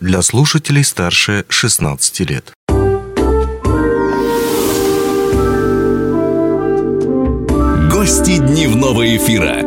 для слушателей старше 16 лет. Гости дневного эфира.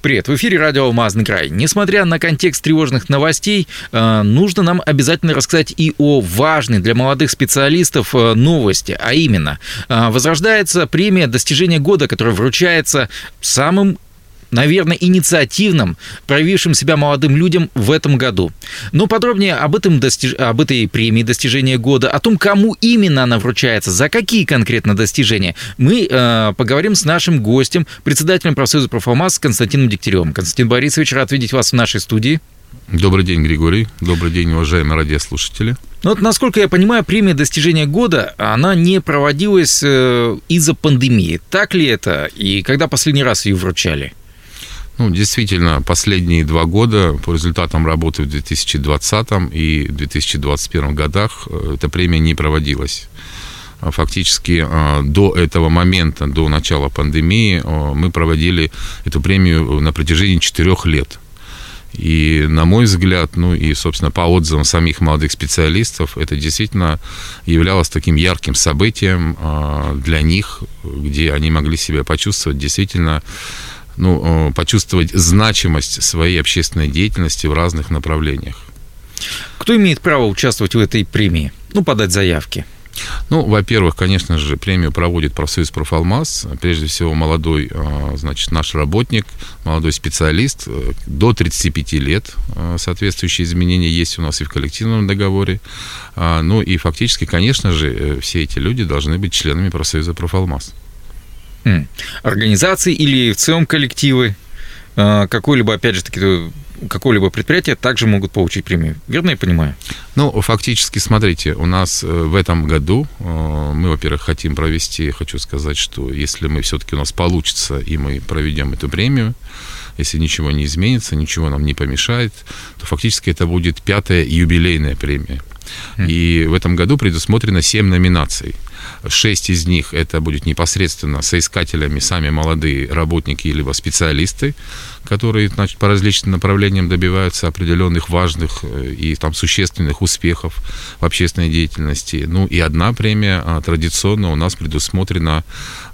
Привет, в эфире радио «Алмазный край». Несмотря на контекст тревожных новостей, э, нужно нам обязательно рассказать и о важной для молодых специалистов э, новости, а именно, э, возрождается премия «Достижение года», которая вручается самым наверное, инициативным, проявившим себя молодым людям в этом году. Но подробнее об, этом достиж... об этой премии достижения года, о том, кому именно она вручается, за какие конкретно достижения, мы э, поговорим с нашим гостем, председателем профсоюза «Профалмаз» Константином Дегтяревым. Константин Борисович, рад видеть вас в нашей студии. Добрый день, Григорий. Добрый день, уважаемые радиослушатели. Ну вот, насколько я понимаю, премия достижения года, она не проводилась э, из-за пандемии. Так ли это? И когда последний раз ее вручали? Ну, действительно, последние два года по результатам работы в 2020 и 2021 годах э, эта премия не проводилась. А фактически э, до этого момента, до начала пандемии, э, мы проводили эту премию на протяжении четырех лет. И, на мой взгляд, ну и, собственно, по отзывам самих молодых специалистов, это действительно являлось таким ярким событием для них, где они могли себя почувствовать действительно ну, э, почувствовать значимость своей общественной деятельности в разных направлениях. Кто имеет право участвовать в этой премии? Ну, подать заявки. Ну, во-первых, конечно же, премию проводит профсоюз «Профалмаз». Прежде всего, молодой, э, значит, наш работник, молодой специалист э, до 35 лет. Соответствующие изменения есть у нас и в коллективном договоре. Ну и фактически, конечно же, все эти люди должны быть членами профсоюза «Профалмаз». Организации или в целом коллективы а, какой-либо, опять же таки, какое-либо предприятие также могут получить премию. Верно я понимаю? Ну, фактически, смотрите, у нас э, в этом году э, мы, во-первых, хотим провести, хочу сказать, что если мы все-таки у нас получится, и мы проведем эту премию, если ничего не изменится, ничего нам не помешает, то фактически это будет пятая юбилейная премия. И в этом году предусмотрено 7 номинаций. Шесть из них это будет непосредственно соискателями сами молодые работники либо специалисты, которые значит, по различным направлениям добиваются определенных важных э, и там существенных успехов в общественной деятельности. Ну и одна премия а, традиционно у нас предусмотрена,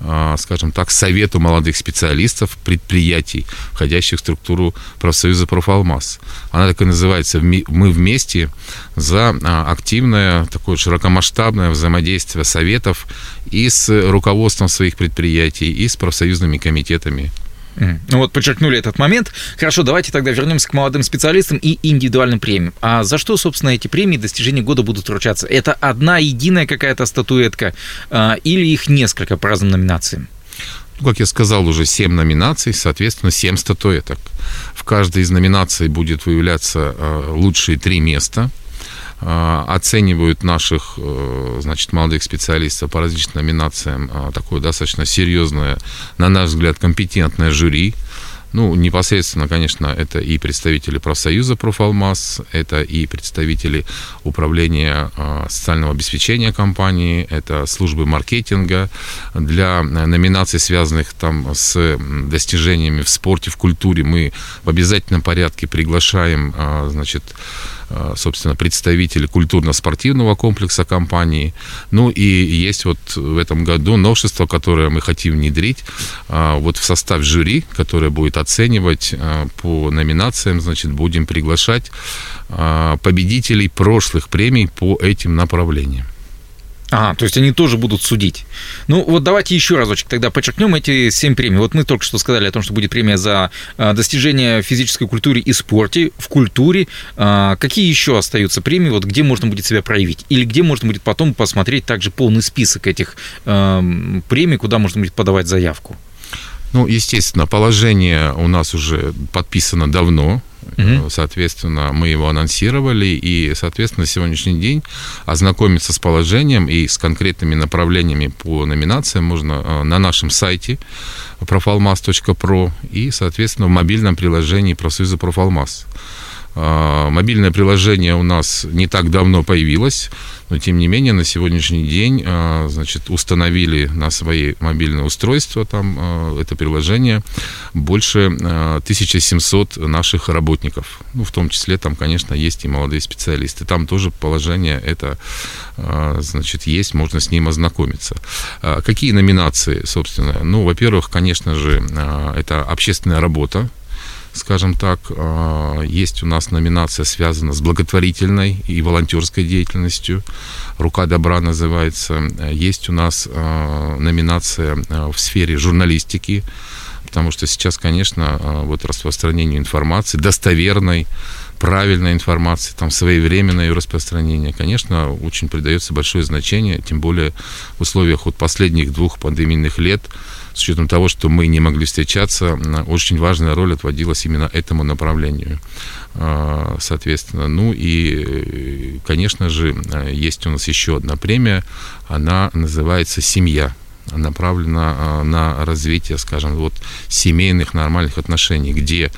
а, скажем так, Совету молодых специалистов предприятий, входящих в структуру профсоюза «Профалмаз». Она так и называется «Мы вместе за а, активное, такое широкомасштабное взаимодействие Советов и с руководством своих предприятий, и с профсоюзными комитетами ну вот подчеркнули этот момент. Хорошо, давайте тогда вернемся к молодым специалистам и индивидуальным премиям. А за что, собственно, эти премии достижения года будут вручаться? Это одна единая какая-то статуэтка а, или их несколько по разным номинациям? Ну, как я сказал, уже 7 номинаций, соответственно, 7 статуэток. В каждой из номинаций будет выявляться а, лучшие три места – оценивают наших, э, значит, молодых специалистов по различным номинациям а, такое достаточно серьезное, на наш взгляд, компетентное жюри. Ну, непосредственно, конечно, это и представители профсоюза «Профалмаз», это и представители управления э, социального обеспечения компании, это службы маркетинга для номинаций, связанных там с достижениями в спорте, в культуре. Мы в обязательном порядке приглашаем, э, значит, Э, собственно, представители культурно-спортивного комплекса компании. Ну и есть вот в этом году новшество, которое мы хотим внедрить э, вот в состав жюри, которое будет оценивать э, по номинациям, значит, будем приглашать победителей прошлых премий по этим направлениям. А, то есть они тоже будут судить. Ну, вот давайте еще разочек тогда подчеркнем эти семь премий. Вот мы только что сказали о том, что будет премия за а, достижение физической культуре и спорте, в культуре. А, какие еще остаются премии, вот где можно будет себя проявить? Или где можно будет потом посмотреть также полный список этих премий, куда можно будет подавать заявку? Ну, естественно, положение у нас уже подписано давно. Угу. Соответственно, мы его анонсировали, и, соответственно, на сегодняшний день ознакомиться с положением и с конкретными направлениями по номинациям можно э, на нашем сайте profalmas.pro и, соответственно, в мобильном приложении профсоюза Профалмаз. А, мобильное приложение у нас не так давно появилось, но тем не менее на сегодняшний день а, значит, установили на свои мобильные устройства там а, это приложение больше 1700 наших работников. Ну, в том числе там, конечно, есть и молодые специалисты. Там тоже положение это значит, есть, можно с ним ознакомиться. Какие номинации, собственно? Ну, во-первых, конечно же, это общественная работа, скажем так. А, есть у нас номинация, связана с благотворительной и волонтерской деятельностью. «Рука добра» называется. Есть у нас а, номинация а, в сфере журналистики, потому что сейчас, конечно, вот распространение информации, достоверной, правильной информации, там, своевременное ее распространение, конечно, очень придается большое значение, тем более в условиях вот последних двух пандемийных лет, с учетом того, что мы не могли встречаться, очень важная роль отводилась именно этому направлению. А, соответственно, ну и, конечно же, есть у нас еще одна премия, она называется «Семья» направлена на развитие, скажем, вот семейных нормальных отношений, где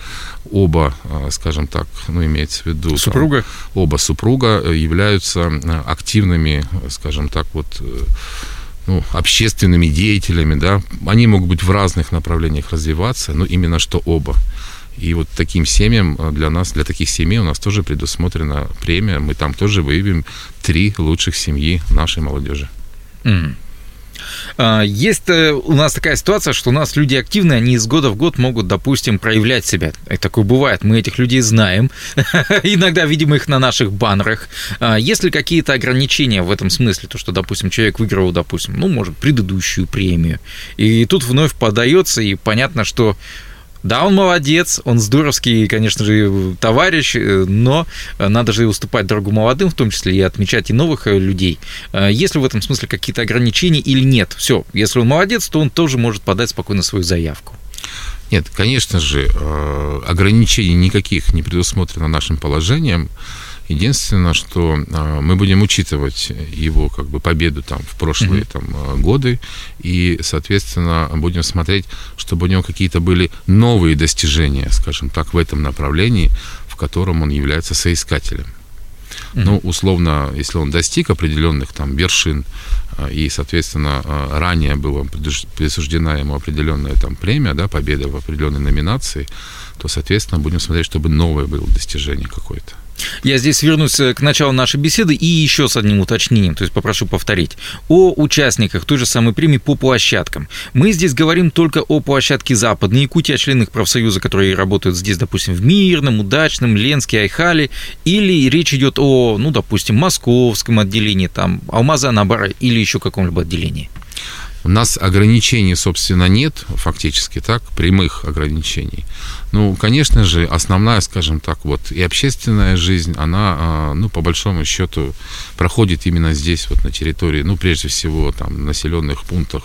оба, а, скажем так, ну, имеется в виду... Супруга? Там, оба супруга являются активными, скажем так, вот э, ну, общественными деятелями, да, они могут быть в разных направлениях развиваться, но именно что оба. И вот таким семьям э, для нас, для таких семей у нас тоже предусмотрена премия. Мы там тоже выявим три лучших семьи нашей молодежи. Mm. А, есть э, у нас такая ситуация, что у нас люди активные, они из года в год могут, допустим, проявлять себя. И такое бывает, мы этих людей знаем, иногда видим их на наших баннерах. А, есть ли какие-то ограничения в этом смысле, то, что, допустим, человек выиграл, допустим, ну, может, предыдущую премию, и тут вновь подается, и понятно, что да, он молодец, он здоровский, конечно же, товарищ, э, но надо же уступать дорогу молодым, в том числе и отмечать и новых э, людей. Э, есть ли в этом смысле какие-то ограничения или нет? Все, если он молодец, то он тоже может подать спокойно свою заявку. Нет, конечно же, ограничений никаких не предусмотрено нашим положением. Единственное, что а, мы будем учитывать его как бы победу там в прошлые mm-hmm. там а, годы и, соответственно, будем смотреть, чтобы у него какие-то были новые достижения, скажем так, в этом направлении, в котором он является соискателем. Mm-hmm. Ну, условно, если он достиг определенных там вершин, а, и, соответственно, ранее была присуждена ему определенная там премия, да, победа в определенной номинации, то, соответственно, будем смотреть, чтобы новое было достижение какое-то. Я здесь вернусь э, к началу нашей беседы и еще с одним уточнением, то есть попрошу повторить. О участниках той же самой премии по площадкам. Мы здесь говорим только о площадке Западной Якутии, о членах профсоюза, которые работают здесь, допустим, в Мирном, Удачном, Ленске, Айхале, или речь идет о, ну, допустим, московском отделении, там, Алмаза, Набара или еще каком-либо отделении? У нас ограничений, собственно, нет, фактически так, прямых ограничений. Ну, конечно же, основная, скажем так, вот и общественная жизнь, она, а, ну, по большому счету, проходит именно здесь, вот на территории, ну, прежде всего, там, населенных пунктах,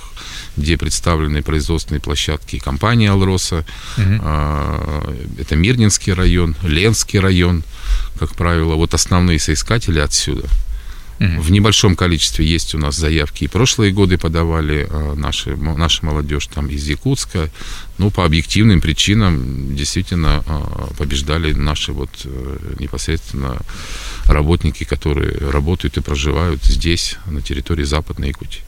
где представлены производственные площадки компании «Алроса». Угу. Это Мирнинский район, Ленский район, как правило, вот основные соискатели отсюда – в небольшом количестве есть у нас заявки. И прошлые годы подавали э, наши, наша молодежь там из Якутска. Ну, по объективным причинам действительно э, побеждали наши вот э, непосредственно работники, которые работают и проживают здесь, на территории Западной Якутии.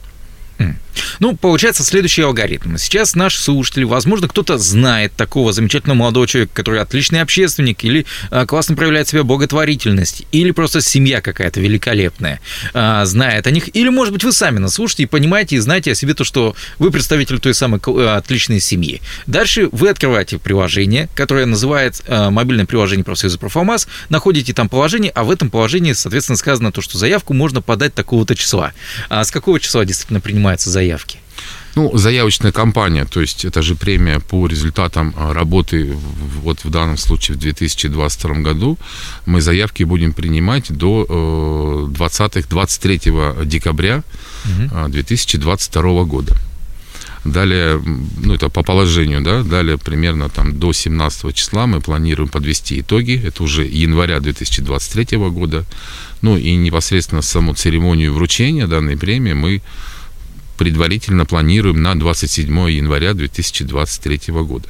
Ну, получается следующий алгоритм. Сейчас наши слушатели, возможно, кто-то знает такого замечательного молодого человека, который отличный общественник, или а, классно проявляет себя благотворительность, или просто семья какая-то великолепная, а, знает о них, или, может быть, вы сами нас слушаете и понимаете и знаете о себе то, что вы представитель той самой а, отличной семьи. Дальше вы открываете приложение, которое называется а, мобильное приложение профсоюза «Профалмаз», находите там положение, а в этом положении, соответственно, сказано то, что заявку можно подать такого-то числа. А с какого числа действительно принимается принимаются заявки? Ну, заявочная кампания, то есть это же премия по результатам а, работы, вот в данном случае в 2022 году, мы заявки будем принимать до 20-23 э, декабря угу. 2022 года. Далее, ну это по положению, да, далее примерно там до 17 числа мы планируем подвести итоги, это уже января 2023 года, ну и непосредственно саму церемонию вручения данной премии мы предварительно планируем на 27 января 2023 года.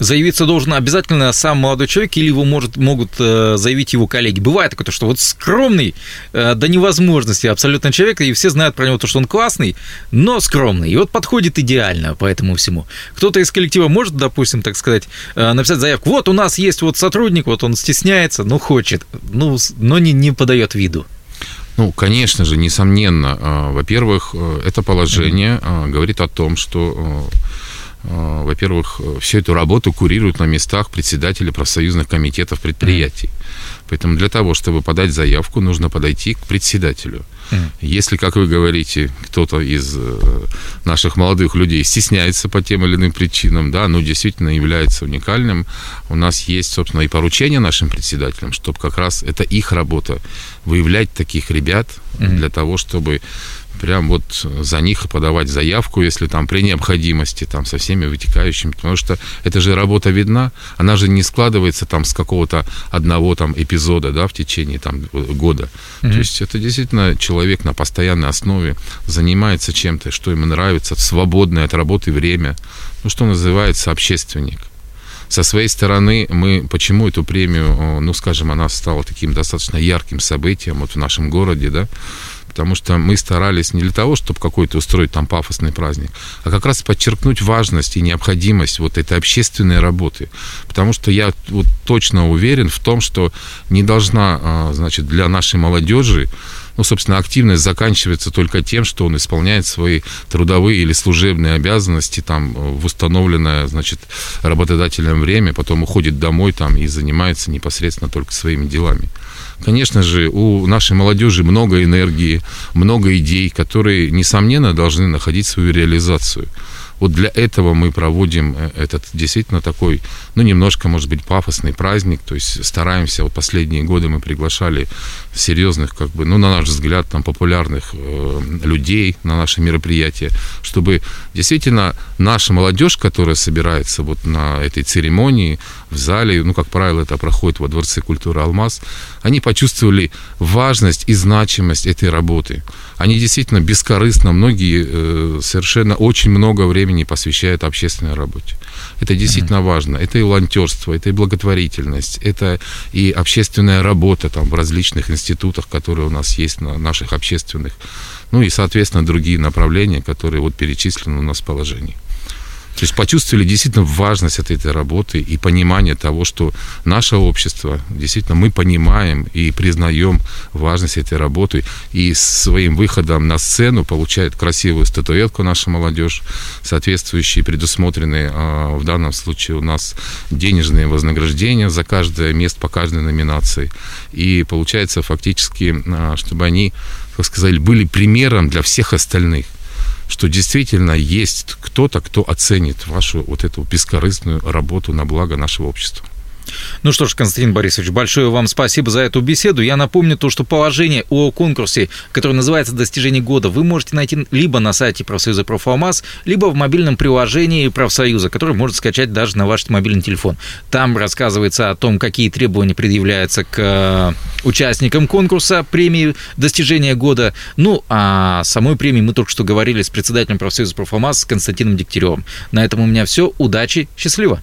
Заявиться должен обязательно сам молодой человек или его может, могут э, заявить его коллеги. Бывает такое, что вот скромный э, до невозможности абсолютно человек, и все знают про него то, что он классный, но скромный. И вот подходит идеально по этому всему. Кто-то из коллектива может, допустим, так сказать, э, написать заявку. Вот у нас есть вот сотрудник, вот он стесняется, ну хочет, ну, но не, не подает виду. Ну, конечно же, несомненно. А, во-первых, э, это положение mm-hmm. говорит о том, что во-первых, всю эту работу курируют на местах председатели профсоюзных комитетов предприятий. Поэтому для того, чтобы подать заявку, нужно подойти к председателю. Если, как вы говорите, кто-то из э, наших молодых людей стесняется по тем или иным причинам, да, ну, действительно является уникальным, у нас есть, собственно, и поручение нашим председателям, чтобы как раз это их работа, выявлять таких ребят для того, чтобы прям вот за них подавать заявку, если там при необходимости, там со всеми вытекающими, потому что это же работа видна, она же не складывается там с какого-то одного там эпизода, да, в течение там года. Mm-hmm. То есть это действительно человек на постоянной основе занимается чем-то, что ему нравится, в свободное от работы время, ну, что называется общественник. Со своей стороны мы почему эту премию, ну, скажем, она стала таким достаточно ярким событием вот в нашем городе, да, потому что мы старались не для того, чтобы какой-то устроить там пафосный праздник, а как раз подчеркнуть важность и необходимость вот этой общественной работы. Потому что я вот точно уверен в том, что не должна, а, значит, для нашей молодежи ну, собственно, активность заканчивается только тем, что он исполняет свои трудовые или служебные обязанности там в установленное, значит, работодателем время, потом уходит домой там и занимается непосредственно только своими делами. Конечно же, у нашей молодежи много энергии, много идей, которые, несомненно, должны находить свою реализацию. Вот для этого мы проводим э, этот действительно такой, ну, немножко, может быть, пафосный праздник. То есть стараемся, вот последние годы мы приглашали серьезных, как бы, ну, на наш взгляд, там, популярных э, людей на наши мероприятия, чтобы действительно наша молодежь, которая собирается вот на этой церемонии в зале, ну, как правило, это проходит во Дворце культуры «Алмаз», они почувствовали важность и значимость этой работы. Они действительно бескорыстно, многие э, совершенно очень много времени посвящают общественной работе. Это действительно mm-hmm. важно. Это и волонтерство, это и благотворительность, это и общественная работа там в различных институтах, которые у нас есть на наших общественных, ну и, соответственно, другие направления, которые вот перечислены у нас в положении. То есть почувствовали действительно важность этой, этой работы и понимание того, что наше общество, действительно, мы понимаем и признаем важность этой работы. И своим выходом на сцену получает красивую статуэтку наша молодежь, соответствующие предусмотренные а, в данном случае у нас денежные вознаграждения за каждое место по каждой номинации. И получается фактически, а, чтобы они, как сказали, были примером для всех остальных что действительно есть кто-то, кто оценит вашу вот эту бескорыстную работу на благо нашего общества. Ну что ж, Константин Борисович, большое вам спасибо за эту беседу. Я напомню то, что положение о конкурсе, которое называется «Достижение года», вы можете найти либо на сайте профсоюза «Профалмаз», либо в мобильном приложении профсоюза, которое можно скачать даже на ваш мобильный телефон. Там рассказывается о том, какие требования предъявляются к э, участникам конкурса премии «Достижение года». Ну, а самой премии мы только что говорили с председателем профсоюза «Профалмаз» Константином Дегтяревым. На этом у меня все. Удачи, счастливо!